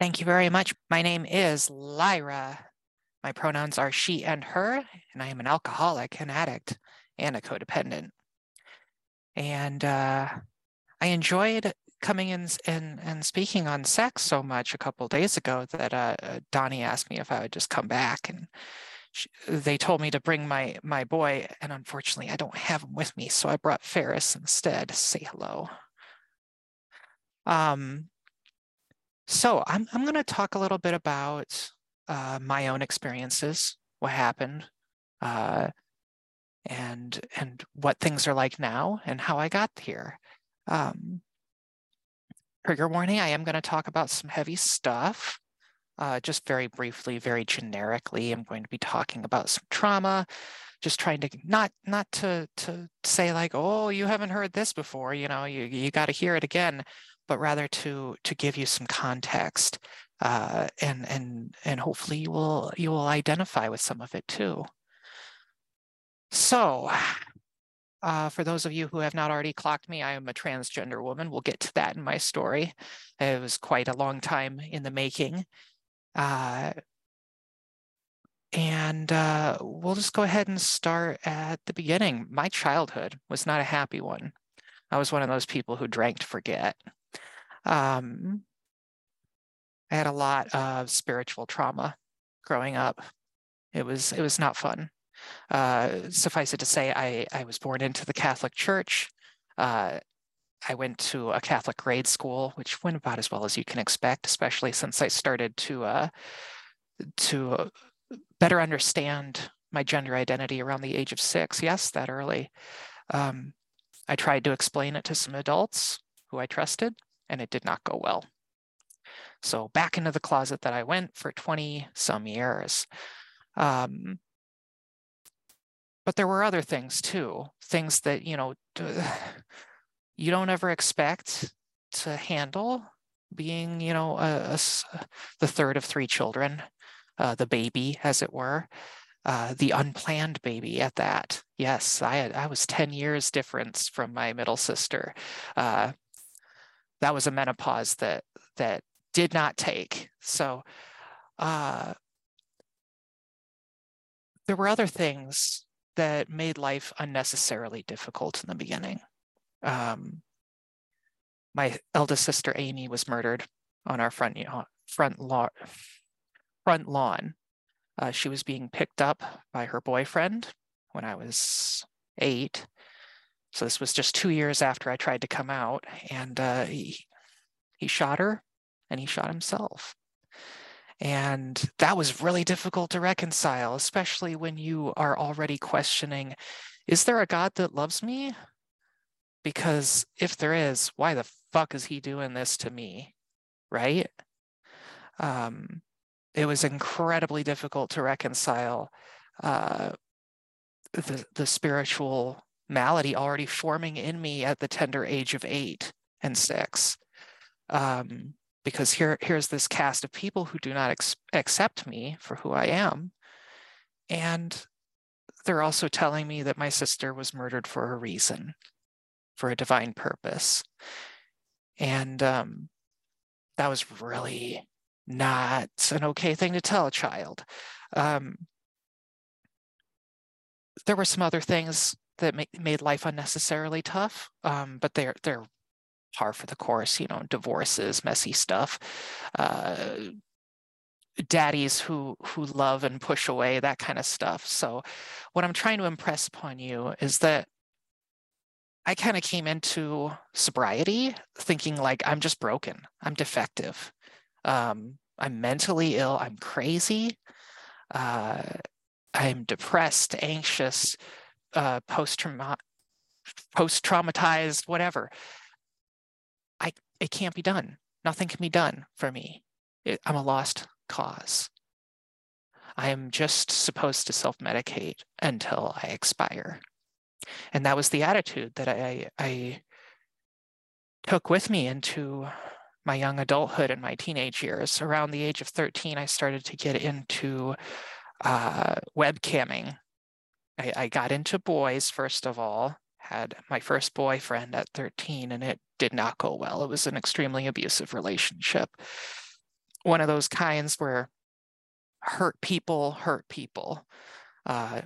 Thank you very much. My name is Lyra. My pronouns are she and her, and I am an alcoholic, an addict, and a codependent. And uh, I enjoyed coming in and, and speaking on sex so much a couple days ago that uh, Donnie asked me if I would just come back. And she, they told me to bring my, my boy, and unfortunately, I don't have him with me. So I brought Ferris instead. Say hello. Um, so I'm, I'm going to talk a little bit about uh, my own experiences, what happened, uh, and and what things are like now, and how I got here. Um, trigger warning: I am going to talk about some heavy stuff. Uh, just very briefly, very generically, I'm going to be talking about some trauma, just trying to not not to to say like, oh, you haven't heard this before, you know, you you got to hear it again but rather to to give you some context uh, and and and hopefully you will you will identify with some of it too. So uh, for those of you who have not already clocked me, I am a transgender woman. We'll get to that in my story. It was quite a long time in the making. Uh, and uh, we'll just go ahead and start at the beginning. My childhood was not a happy one. I was one of those people who drank to forget. Um, I had a lot of spiritual trauma growing up. It was it was not fun. Uh, suffice it to say, I I was born into the Catholic Church. Uh, I went to a Catholic grade school, which went about as well as you can expect, especially since I started to uh, to better understand my gender identity around the age of six. Yes, that early. Um, I tried to explain it to some adults who I trusted, and it did not go well. So back into the closet that I went for 20 some years. Um, but there were other things too, things that, you know, you don't ever expect to handle being, you know, a, a, the third of three children, uh, the baby, as it were, uh, the unplanned baby at that. Yes, I, had, I was 10 years difference from my middle sister. Uh, that was a menopause that that did not take. So uh, there were other things that made life unnecessarily difficult in the beginning. Um, my eldest sister Amy was murdered on our front front lawn. Front lawn. Uh, she was being picked up by her boyfriend when I was eight, so this was just two years after I tried to come out, and uh, he, he shot her and he shot himself. And that was really difficult to reconcile, especially when you are already questioning is there a God that loves me? Because if there is, why the fuck is he doing this to me? Right? Um, it was incredibly difficult to reconcile uh, the, the spiritual malady already forming in me at the tender age of eight and six. Um, because here, here's this cast of people who do not ex- accept me for who I am. And they're also telling me that my sister was murdered for a reason, for a divine purpose. And um, that was really not an okay thing to tell a child. Um, there were some other things that made life unnecessarily tough. Um, but they're they're par for the course. You know, divorces, messy stuff. Uh, daddies who who love and push away that kind of stuff so what i'm trying to impress upon you is that i kind of came into sobriety thinking like i'm just broken i'm defective um, i'm mentally ill i'm crazy uh, i'm depressed anxious uh, post post traumatized, whatever. I it can't be done. Nothing can be done for me. It, I'm a lost cause. I am just supposed to self medicate until I expire. And that was the attitude that I, I took with me into my young adulthood and my teenage years. Around the age of 13, I started to get into uh, webcamming I, I got into boys first of all, had my first boyfriend at 13, and it did not go well. It was an extremely abusive relationship. one of those kinds where hurt people hurt people. Uh,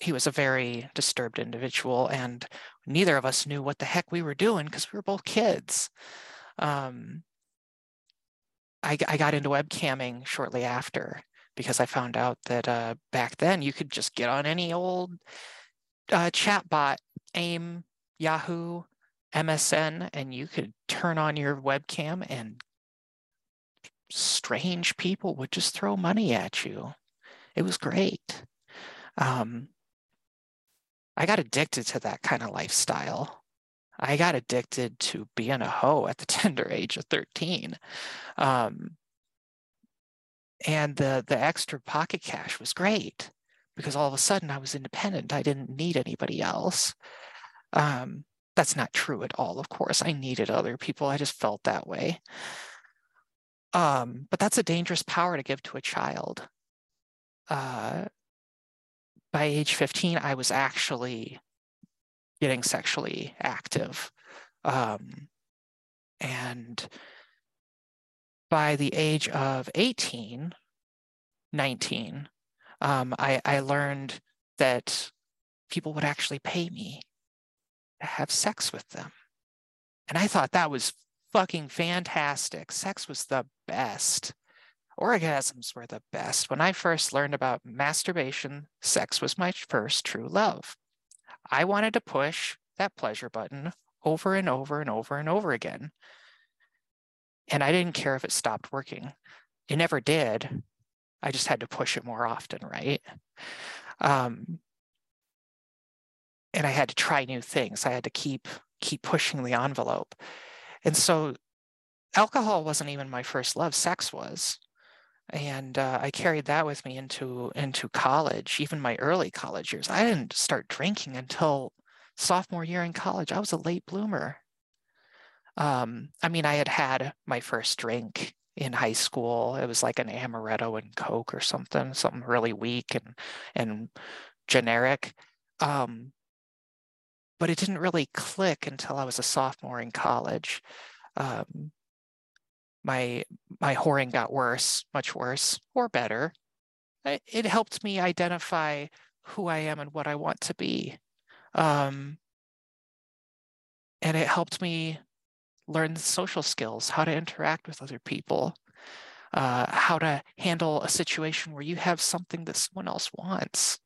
he was a very disturbed individual, and neither of us knew what the heck we were doing because we were both kids. Um, I, I, got into webcamming shortly after because I found out that uh, back then you could just get on any old uh, chat bot, AIM, Yahoo, MSN, and you could turn on your webcam and strange people would just throw money at you. It was great. Um, I got addicted to that kind of lifestyle. I got addicted to being a hoe at the tender age of 13. Um, and the the extra pocket cash was great because all of a sudden I was independent. I didn't need anybody else. Um, that's not true at all, of course. I needed other people. I just felt that way. Um, but that's a dangerous power to give to a child. Uh, by age 15, I was actually getting sexually active. Um, and by the age of 18, 19, um, I, I learned that people would actually pay me to have sex with them. And I thought that was fucking fantastic. Sex was the best. Orgasms were the best. When I first learned about masturbation, sex was my first true love. I wanted to push that pleasure button over and over and over and over again. And I didn't care if it stopped working. It never did. I just had to push it more often, right? Um, and I had to try new things. I had to keep keep pushing the envelope. And so alcohol wasn't even my first love, sex was. And uh, I carried that with me into into college, even my early college years. I didn't start drinking until sophomore year in college. I was a late bloomer. Um, I mean, I had had my first drink in high school. It was like an amaretto and Coke or something, something really weak and and generic. Um, but it didn't really click until I was a sophomore in college. Um, my my whoring got worse, much worse, or better. It, helped me identify who I am and what I want to be. Um, and it helped me learn social skills, how to interact with other people, uh, how to handle a situation where you have something that someone else wants.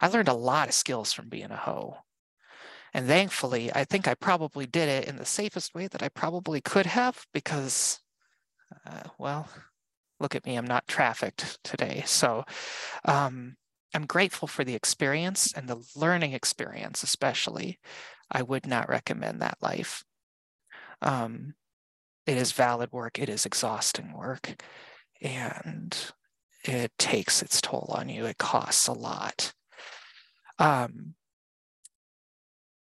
I learned a lot of skills from being a hoe. And thankfully, I think I probably did it in the safest way that I probably could have because, uh, well, look at me, I'm not trafficked today. So um, I'm grateful for the experience and the learning experience, especially. I would not recommend that life. Um, it is valid work, it is exhausting work, and it takes its toll on you. It costs a lot. Um,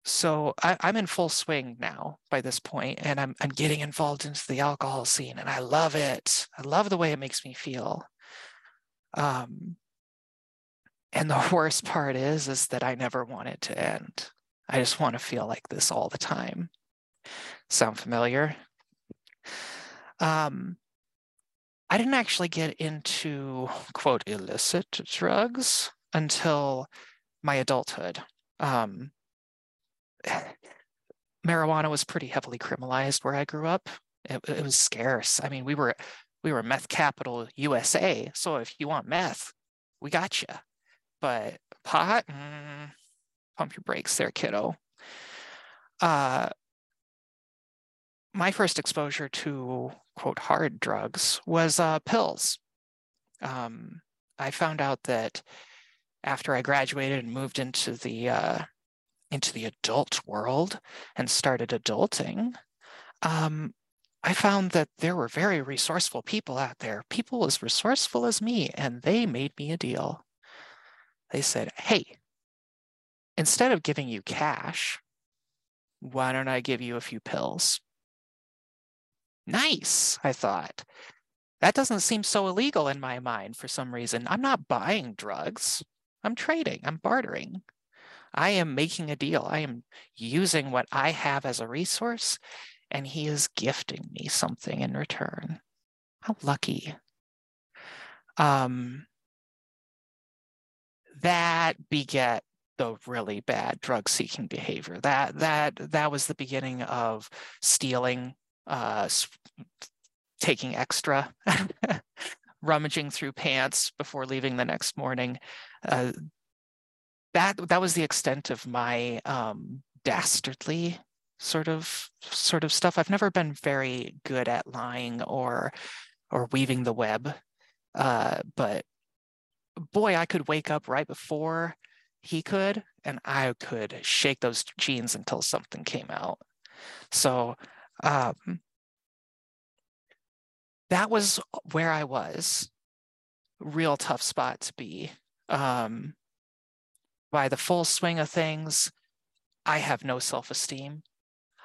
so I, am in full swing now by this point, and I'm I'm getting involved into the alcohol scene, and I love it. I love the way it makes me feel. Um, and the worst part is, is that I never want it to end. I just want to feel like this all the time. Sound familiar? Um, I didn't actually get into quote illicit drugs until my adulthood. Um, marijuana was pretty heavily criminalized where I grew up. It, it, was scarce. I mean, we were we were meth capital USA. So if you want meth, we got you. But pot, mm, pump your brakes there, kiddo. Uh, my first exposure to quote hard drugs was uh, pills. Um, I found out that after I graduated and moved into the uh, into the adult world and started adulting, um, I found that there were very resourceful people out there, people as resourceful as me, and they made me a deal. They said, hey, instead of giving you cash, why don't I give you a few pills? Nice, I thought. That doesn't seem so illegal in my mind for some reason. I'm not buying drugs. I'm trading, I'm bartering. I am making a deal. I am using what I have as a resource, and he is gifting me something in return. How lucky. Um, that beget the really bad drug seeking behavior. That that that was the beginning of stealing, uh, taking extra, rummaging through pants before leaving the next morning. Uh, that that was the extent of my um, dastardly sort of sort of stuff. I've never been very good at lying or or weaving the web, uh, but boy, I could wake up right before he could, and I could shake those jeans until something came out. So um, that was where I was. Real tough spot to be. Um, by the full swing of things, I have no self esteem.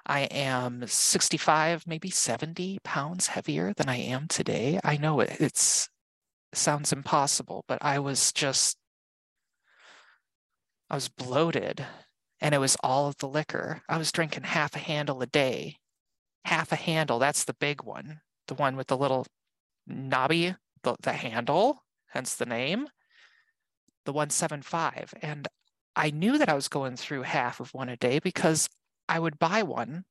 I am 65, maybe 70 pounds heavier than I am today. I know it, it's sounds impossible, but I was just, I was bloated and it was all of the liquor. I was drinking half a handle a day. Half a handle, that's the big one, the one with the little knobby, the, the handle, hence the name, the 175. And I knew that I was going through half of one a day because I would buy one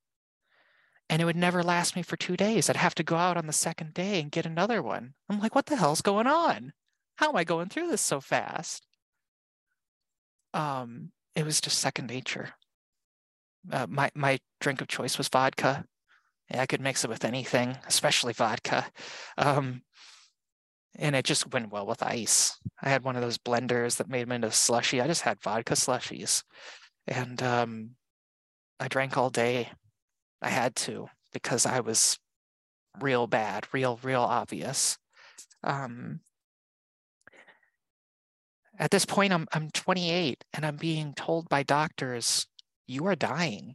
and it would never last me for two days. I'd have to go out on the second day and get another one. I'm like, what the hell's going on? How am I going through this so fast? Um, it was just second nature. Uh, my my drink of choice was vodka. Yeah, I could mix it with anything, especially vodka. Um, and it just went well with ice. I had one of those blenders that made them into slushy. I just had vodka slushies, and um, I drank all day. I had to because I was real bad, real, real obvious. Um, at this point, I'm I'm 28 and I'm being told by doctors, you are dying.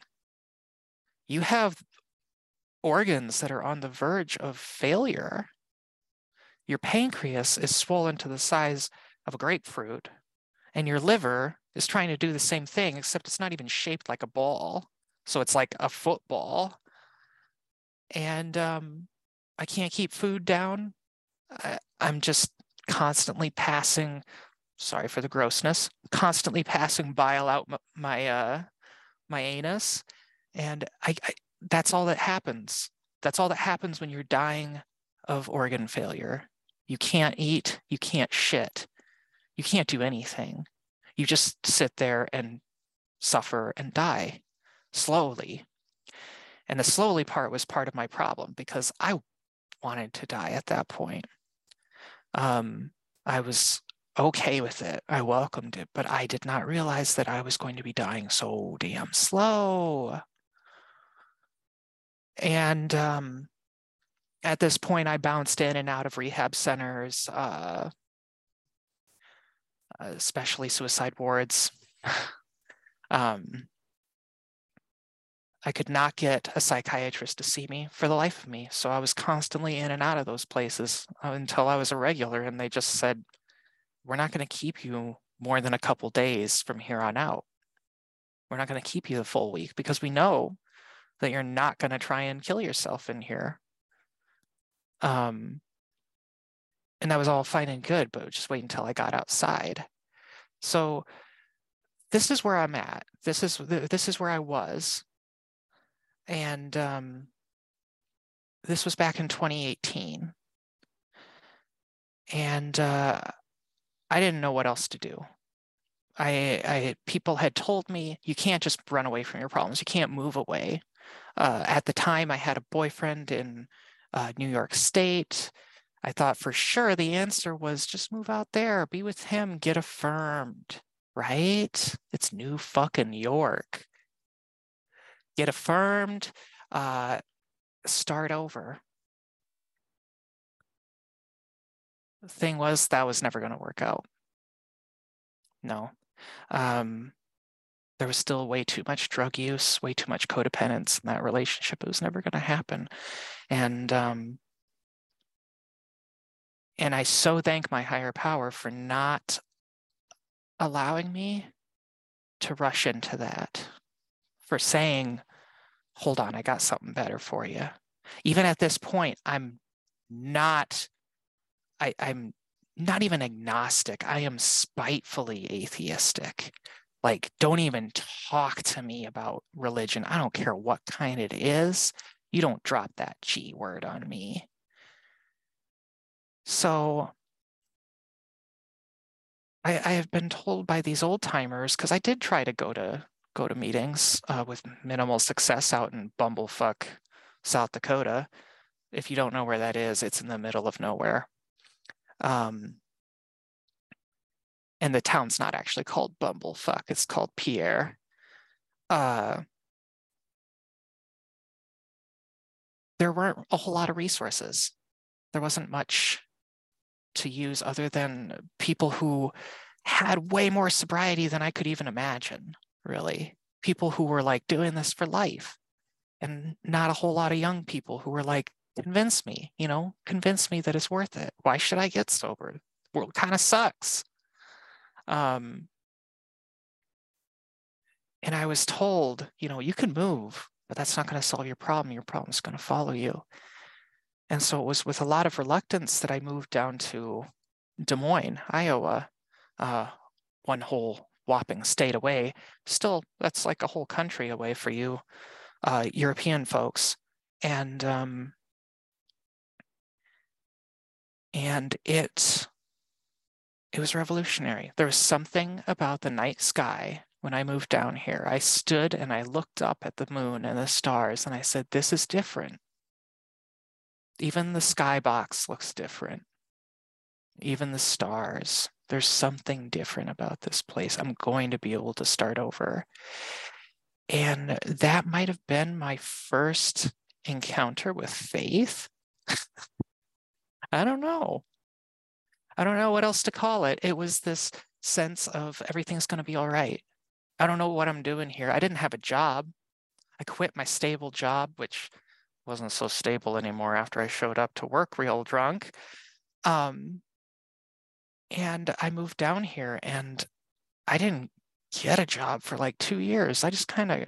You have organs that are on the verge of failure. Your pancreas is swollen to the size of a grapefruit, and your liver is trying to do the same thing, except it's not even shaped like a ball. So it's like a football. And um, I can't keep food down. I, I'm just constantly passing, sorry for the grossness, constantly passing bile out my, my, uh, my anus. And I, I, that's all that happens. That's all that happens when you're dying of organ failure. You can't eat, you can't shit, you can't do anything. You just sit there and suffer and die slowly. And the slowly part was part of my problem because I wanted to die at that point. Um, I was okay with it. I welcomed it, but I did not realize that I was going to be dying so damn slow. And um, at this point, I bounced in and out of rehab centers, uh, especially suicide wards. um, I could not get a psychiatrist to see me for the life of me. So I was constantly in and out of those places uh, until I was a regular. And they just said, We're not going to keep you more than a couple days from here on out. We're not going to keep you the full week because we know that you're not going to try and kill yourself in here. Um, and that was all fine and good, but just wait until I got outside. So this is where I'm at. This is this is where I was and um, this was back in 2018. And uh, I didn't know what else to do. I, I people had told me you can't just run away from your problems. You can't move away. Uh, at the time, I had a boyfriend in uh, New York State. I thought for sure the answer was just move out there, be with him, get affirmed, right? It's New fucking York get affirmed, uh, start over. The thing was, that was never going to work out. No. Um, there was still way too much drug use, way too much codependence in that relationship. It was never going to happen. And um, and I so thank my higher power for not allowing me to rush into that for saying, hold on, I got something better for you. Even at this point, I'm not, I, I'm not even agnostic. I am spitefully atheistic. Like, don't even talk to me about religion. I don't care what kind it is. You don't drop that G word on me. So I, I have been told by these old timers, because I did try to go to go to meetings uh, with minimal success out in Bumblefuck, South Dakota. If you don't know where that is, it's in the middle of nowhere. Um, and the town's not actually called Bumblefuck, it's called Pierre. Uh, there weren't a whole lot of resources. There wasn't much to use other than people who had way more sobriety than I could even imagine, really. People who were like doing this for life and not a whole lot of young people who were like, convince me, you know, convince me that it's worth it. Why should I get sober? The world kind of sucks. Um, and I was told, you know, you can move, but that's not going to solve your problem. Your problem is going to follow you. And so it was with a lot of reluctance that I moved down to Des Moines, Iowa, uh, one whole whopping state away. Still, that's like a whole country away for you, uh, European folks. And um, and it it was revolutionary. There was something about the night sky when I moved down here. I stood and I looked up at the moon and the stars and I said, This is different. Even the skybox looks different. Even the stars. There's something different about this place. I'm going to be able to start over. And that might have been my first encounter with faith. I don't know. I don't know what else to call it. It was this sense of everything's going to be all right. I don't know what I'm doing here. I didn't have a job. I quit my stable job, which wasn't so stable anymore after I showed up to work real drunk. Um, and I moved down here and I didn't get a job for like two years. I just kind of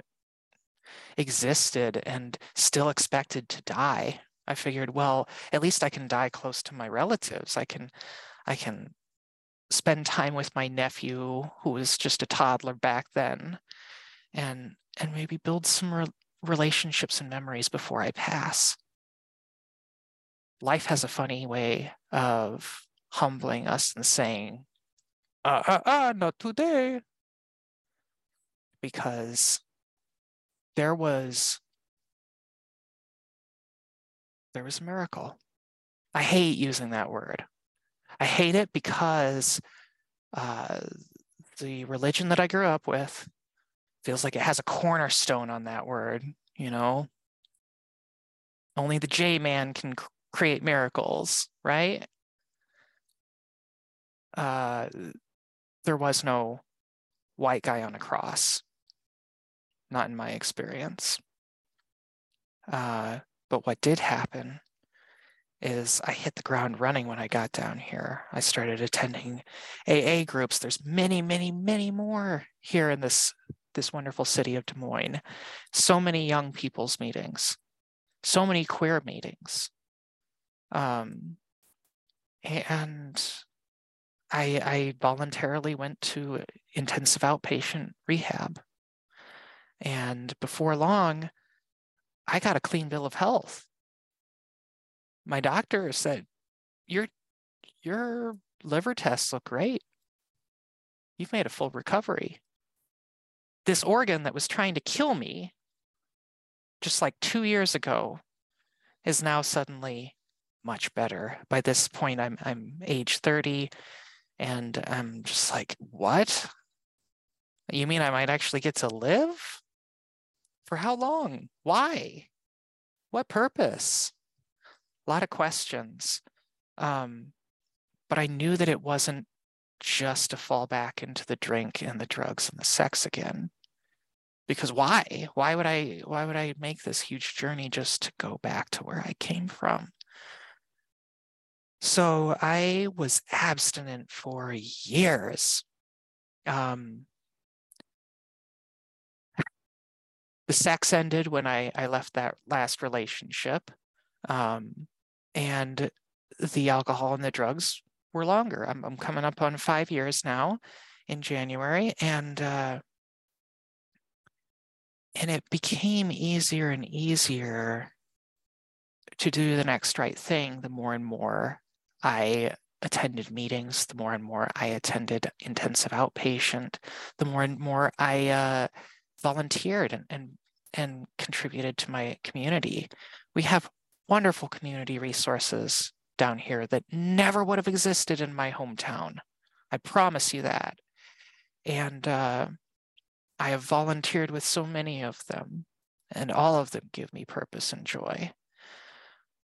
existed and still expected to die. I figured, well, at least I can die close to my relatives. I can I can spend time with my nephew who was just a toddler back then and and maybe build some re- relationships and memories before I pass. Life has a funny way of humbling us and saying, ah, ah, ah, not today. Because there was there was a miracle. I hate using that word. I hate it because uh, the religion that I grew up with feels like it has a cornerstone on that word, you know? Only the J man can create miracles, right? Uh, there was no white guy on a cross, not in my experience. Uh, but what did happen is I hit the ground running when I got down here. I started attending AA groups. There's many, many, many more here in this, this wonderful city of Des Moines. So many young people's meetings, so many queer meetings. Um, and I, I voluntarily went to intensive outpatient rehab. And before long, I got a clean bill of health my doctor said, your, your liver tests look great. You've made a full recovery. This organ that was trying to kill me just like two years ago is now suddenly much better. By this point, I'm, I'm age 30 and I'm just like, what? You mean I might actually get to live? For how long? Why? What purpose? A lot of questions. Um, but I knew that it wasn't just to fall back into the drink and the drugs and the sex again. Because why? Why would I why would I make this huge journey just to go back to where I came from? So I was abstinent for years. Um, the sex ended when I, I left that last relationship. Um, and the alcohol and the drugs were longer. I'm, I'm coming up on five years now in January, and uh, and it became easier and easier to do the next right thing the more and more I attended meetings, the more and more I attended intensive outpatient, the more and more I uh, volunteered and, and and contributed to my community. We have wonderful community resources down here that never would have existed in my hometown. I promise you that. And uh, I have volunteered with so many of them, and all of them give me purpose and joy.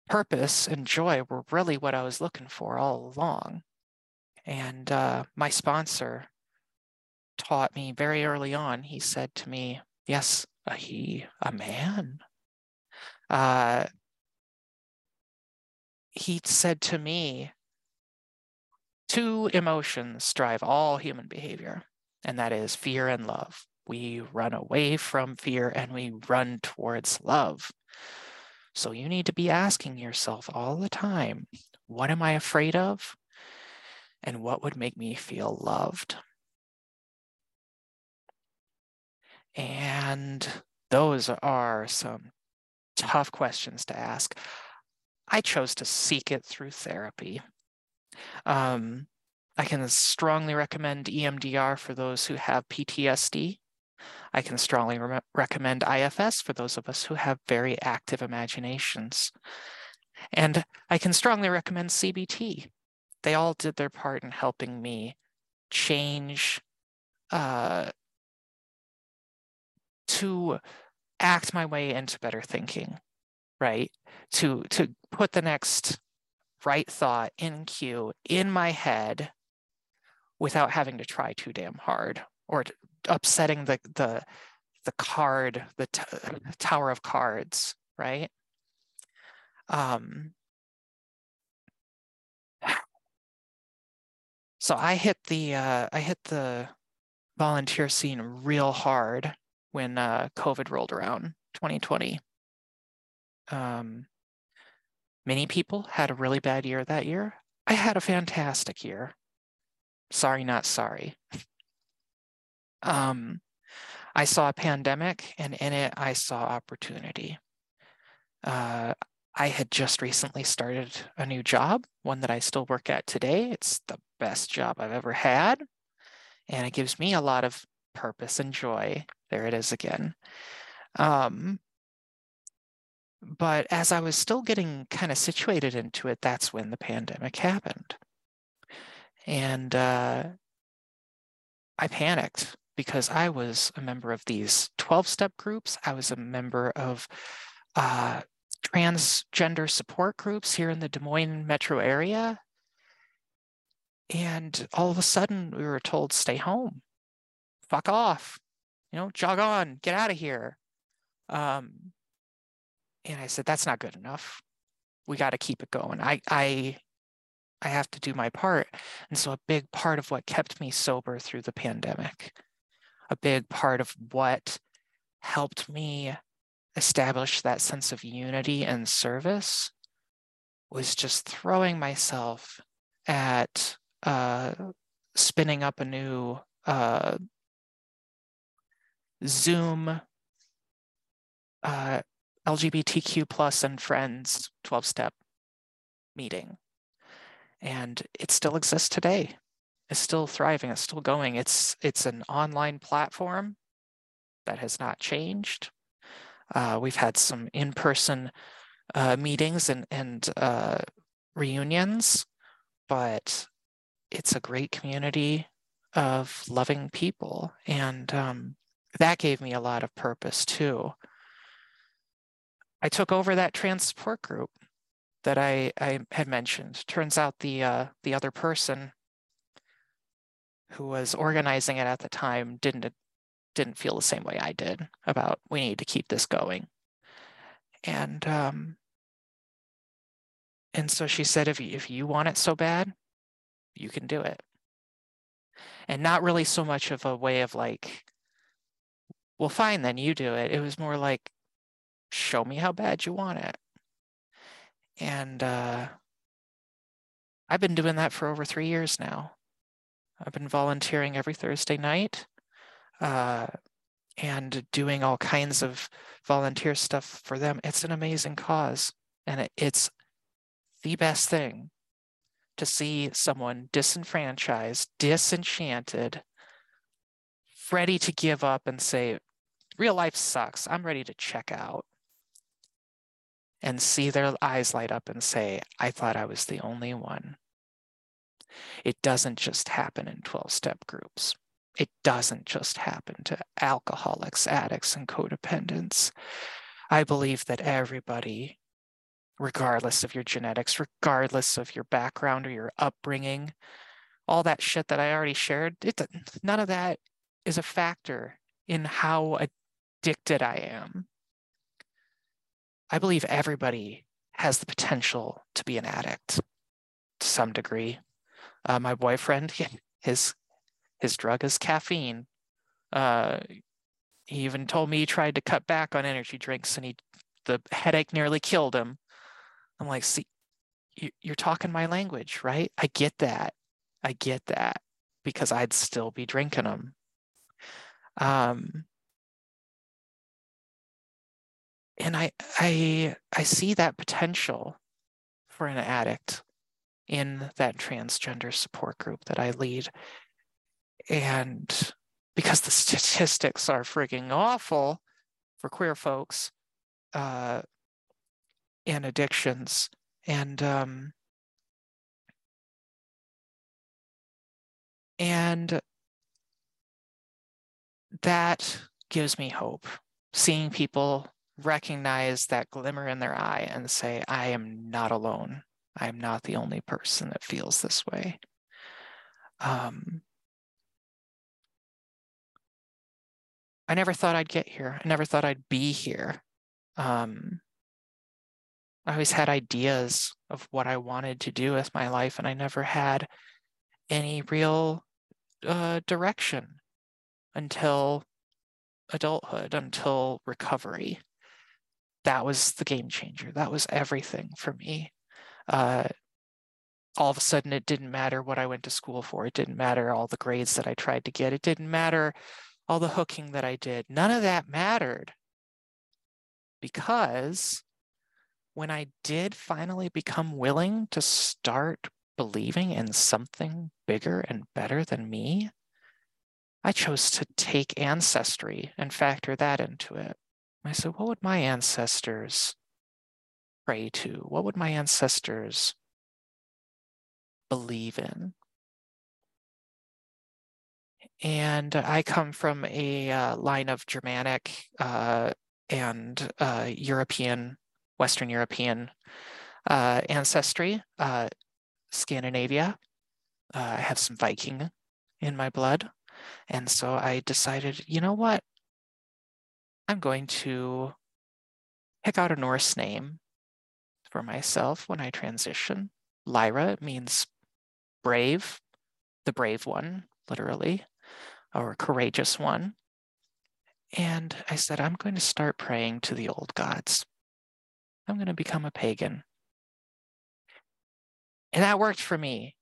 Purpose and joy were really what I was looking for all along. And uh, my sponsor taught me very early on, he said to me, Yes, uh, he, a man. Uh, he said to me, two emotions drive all human behavior, and that is fear and love. We run away from fear and we run towards love. So you need to be asking yourself all the time what am I afraid of? And what would make me feel loved? And those are some tough questions to ask. I chose to seek it through therapy. Um, I can strongly recommend EMDR for those who have PTSD. I can strongly re recommend IFS for those of us who have very active imaginations. And I can strongly recommend CBT. They all did their part in helping me change uh, to act my way into better thinking, right? To to put the next right thought in queue in my head without having to try too damn hard or upsetting the the the card, the tower of cards, right? Um, so I hit the uh, I hit the volunteer scene real hard when uh, COVID rolled around 2020. Um, many people had a really bad year that year. I had a fantastic year. Sorry, not sorry. um, I saw a pandemic, and in it, I saw opportunity. Uh, I had just recently started a new job, one that I still work at today. It's the best job I've ever had, and it gives me a lot of purpose and joy there it is again. Um, but as I was still getting kind of situated into it, that's when the pandemic happened. And uh, I panicked because I was a member of these 12 step groups. I was a member of uh, transgender support groups here in the Des Moines metro area. And all of a sudden, we were told, stay home, fuck off you know, jog on, get out of here. Um, and I said, that's not good enough. We got to keep it going. I, I, I have to do my part. And so a big part of what kept me sober through the pandemic, a big part of what helped me establish that sense of unity and service was just throwing myself at uh, spinning up a new uh, Zoom, uh, LGBTQ plus and friends 12 step meeting. And it still exists today. It's still thriving, it's still going. It's, it's an online platform that has not changed. Uh, we've had some in-person uh, meetings and, and uh, reunions, but it's a great community of loving people. And um, that gave me a lot of purpose too. I took over that transport group that I, I had mentioned. Turns out the uh, the other person who was organizing it at the time didn't didn't feel the same way I did about we need to keep this going. And um, and so she said, if if you want it so bad, you can do it. And not really so much of a way of like, well, fine, then you do it. It was more like, show me how bad you want it. And uh, I've been doing that for over three years now. I've been volunteering every Thursday night uh, and doing all kinds of volunteer stuff for them. It's an amazing cause. And it, it's the best thing to see someone disenfranchised, disenchanted, ready to give up and say, real life sucks. I'm ready to check out. And see their eyes light up and say, I thought I was the only one. It doesn't just happen in 12 step groups. It doesn't just happen to alcoholics, addicts, and codependents. I believe that everybody, regardless of your genetics, regardless of your background or your upbringing, all that shit that I already shared, it, none of that is a factor in how addicted I am. I believe everybody has the potential to be an addict to some degree. Uh, my boyfriend, his his drug is caffeine. Uh, he even told me he tried to cut back on energy drinks, and he the headache nearly killed him. I'm like, see, you, you're talking my language, right? I get that. I get that because I'd still be drinking them. Um, and I I I see that potential for an addict in that transgender support group that I lead. And because the statistics are freaking awful for queer folks uh, and addictions. And um, and that gives me hope. Seeing people recognize that glimmer in their eye and say, I am not alone. I am not the only person that feels this way. Um, I never thought I'd get here. I never thought I'd be here. Um, I always had ideas of what I wanted to do with my life, and I never had any real uh, direction until adulthood, until recovery. That was the game changer. That was everything for me uh, all of a sudden it didn't matter what I went to school for. It didn't matter all the grades that I tried to get. It didn't matter all the hooking that I did. None of that mattered because when I did finally become willing to start believing in something bigger and better than me, I chose to take ancestry and factor that into it. I said, what would my ancestors pray to? What would my ancestors believe in? And I come from a uh, line of Germanic uh, and uh, European, Western European uh, ancestry, uh, Scandinavia. Uh, I have some Viking in my blood. And so I decided, you know what? I'm going to pick out a Norse name for myself when I transition. Lyra means brave, the brave one, literally, or courageous one. And I said, I'm going to start praying to the old gods. I'm going to become a pagan. And that worked for me.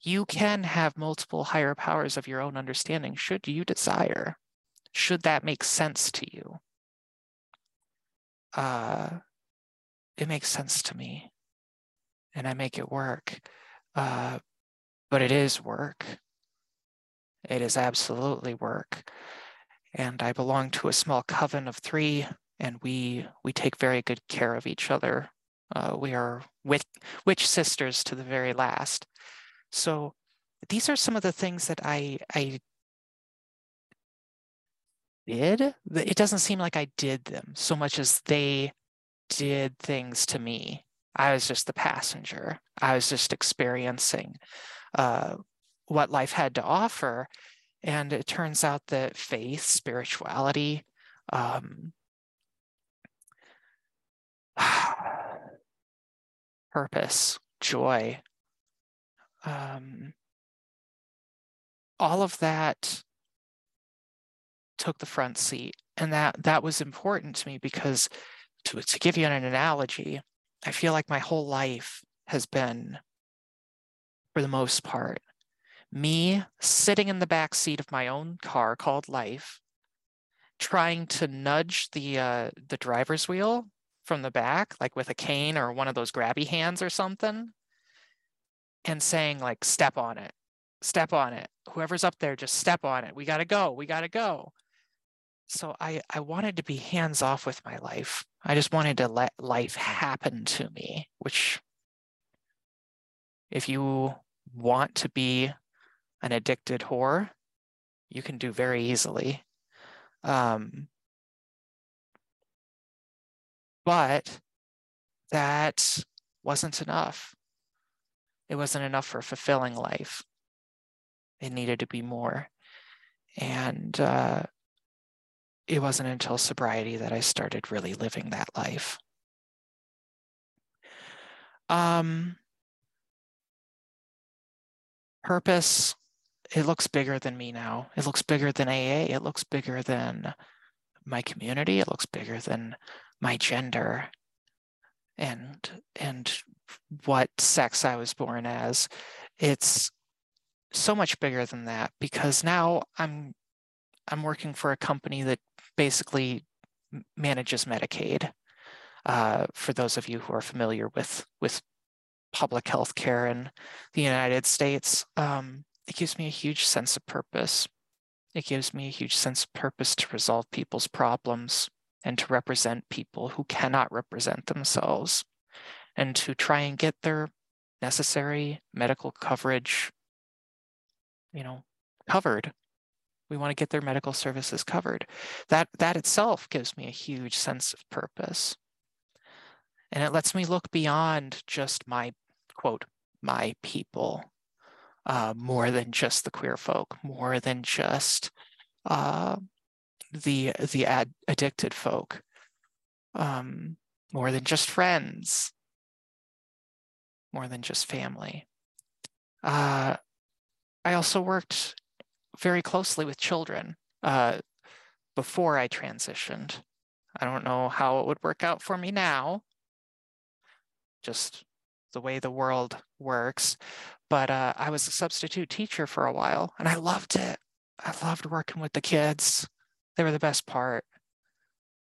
You can have multiple higher powers of your own understanding should you desire, should that make sense to you. Uh, it makes sense to me and I make it work. Uh, but it is work. It is absolutely work. And I belong to a small coven of three, and we we take very good care of each other. Uh, we are witch, witch sisters to the very last. So these are some of the things that I I did. It doesn't seem like I did them so much as they did things to me. I was just the passenger. I was just experiencing uh, what life had to offer. And it turns out that faith, spirituality, um, purpose, joy, um, all of that took the front seat. And that that was important to me because to, to give you an analogy, I feel like my whole life has been, for the most part, me sitting in the back seat of my own car called life, trying to nudge the uh, the driver's wheel from the back, like with a cane or one of those grabby hands or something, and saying like, "Step on it, step on it. Whoever's up there, just step on it. We gotta go. We gotta go." So I I wanted to be hands off with my life. I just wanted to let life happen to me, which if you want to be an addicted whore, you can do very easily. Um, but that wasn't enough. It wasn't enough for fulfilling life. It needed to be more. And uh, it wasn't until sobriety that I started really living that life. Um, purpose, it looks bigger than me now. It looks bigger than AA. It looks bigger than my community. It looks bigger than my gender and and what sex I was born as. It's so much bigger than that because now I'm I'm working for a company that basically manages Medicaid. Uh, for those of you who are familiar with with public health care in the United States, um, it gives me a huge sense of purpose. It gives me a huge sense of purpose to resolve people's problems and to represent people who cannot represent themselves and to try and get their necessary medical coverage, you know, covered we want to get their medical services covered. That, that itself gives me a huge sense of purpose. And it lets me look beyond just my, quote, my people, uh, more than just the queer folk, more than just uh, the, the ad addicted folk, um, more than just friends, more than just family. Uh, I also worked very closely with children uh, before I transitioned. I don't know how it would work out for me now, just the way the world works. But uh, I was a substitute teacher for a while and I loved it. I loved working with the kids. They were the best part.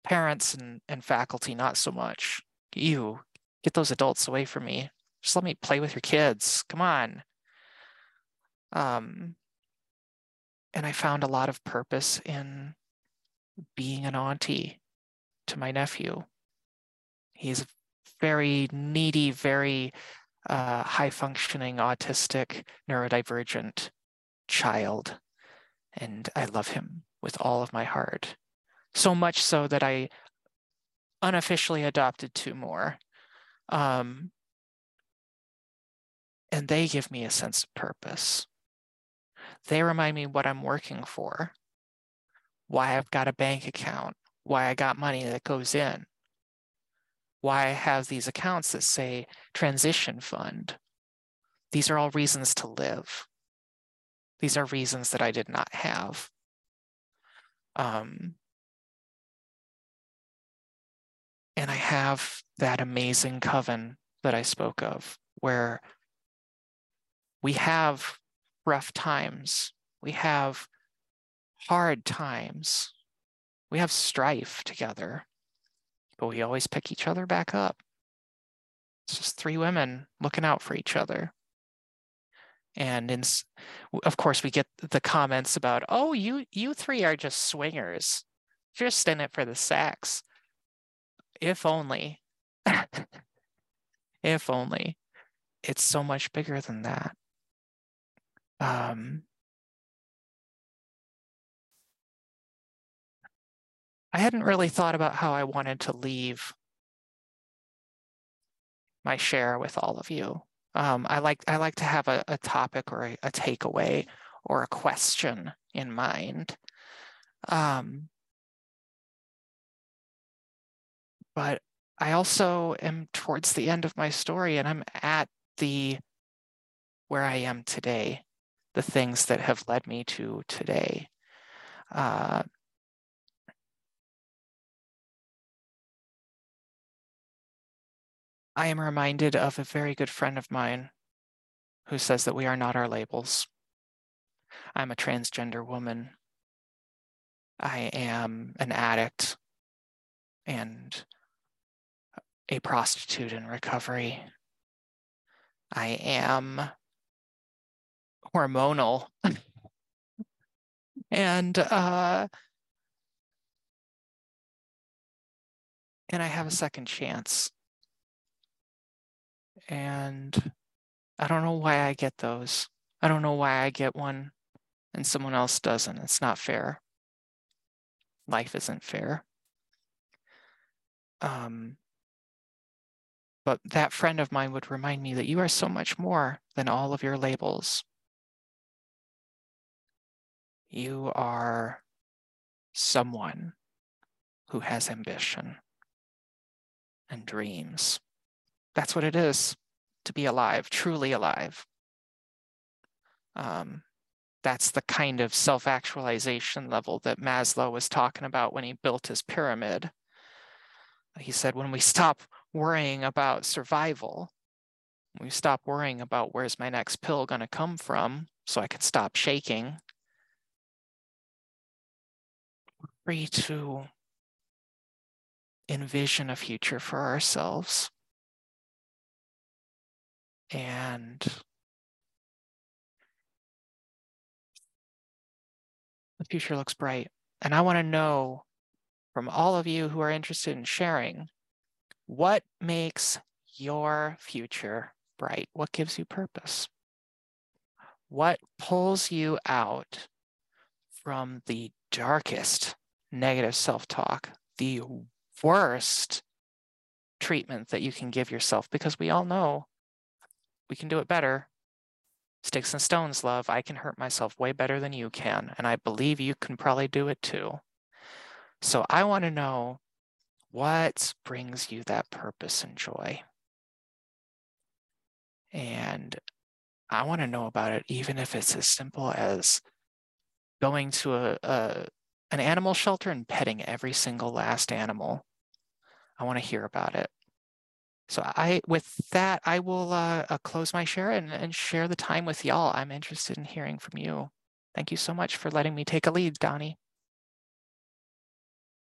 Parents and, and faculty, not so much. You get those adults away from me. Just let me play with your kids. Come on. Um, and I found a lot of purpose in being an auntie to my nephew. He's a very needy, very uh, high functioning, autistic, neurodivergent child. And I love him with all of my heart. So much so that I unofficially adopted two more. Um, and they give me a sense of purpose. They remind me what I'm working for, why I've got a bank account, why I got money that goes in, why I have these accounts that say transition fund. These are all reasons to live. These are reasons that I did not have. Um, and I have that amazing coven that I spoke of, where we have rough times. We have hard times. We have strife together, but we always pick each other back up. It's just three women looking out for each other. And in, of course, we get the comments about, oh, you you three are just swingers, just in it for the sex. If only. if only. It's so much bigger than that um, I hadn't really thought about how I wanted to leave my share with all of you. Um, I like I like to have a, a topic or a, a, takeaway or a question in mind. Um, but I also am towards the end of my story and I'm at the where I am today the things that have led me to today. Uh, I am reminded of a very good friend of mine who says that we are not our labels. I'm a transgender woman. I am an addict and a prostitute in recovery. I am hormonal and uh and I have a second chance. And I don't know why I get those. I don't know why I get one and someone else doesn't. It's not fair. Life isn't fair. Um, but that friend of mine would remind me that you are so much more than all of your labels. You are someone who has ambition and dreams. That's what it is to be alive, truly alive. Um, that's the kind of self actualization level that Maslow was talking about when he built his pyramid. He said, when we stop worrying about survival, we stop worrying about where's my next pill going to come from so I can stop shaking, free to envision a future for ourselves. And the future looks bright. And I want to know from all of you who are interested in sharing what makes your future bright? What gives you purpose? What pulls you out from the darkest negative self talk, the worst treatment that you can give yourself? Because we all know we can do it better. Sticks and stones, love. I can hurt myself way better than you can. And I believe you can probably do it too. So I want to know what brings you that purpose and joy. And I want to know about it, even if it's as simple as going to a, a an animal shelter and petting every single last animal. I want to hear about it. So I, with that, I will uh, uh, close my share and, and share the time with y'all. I'm interested in hearing from you. Thank you so much for letting me take a lead, Donnie.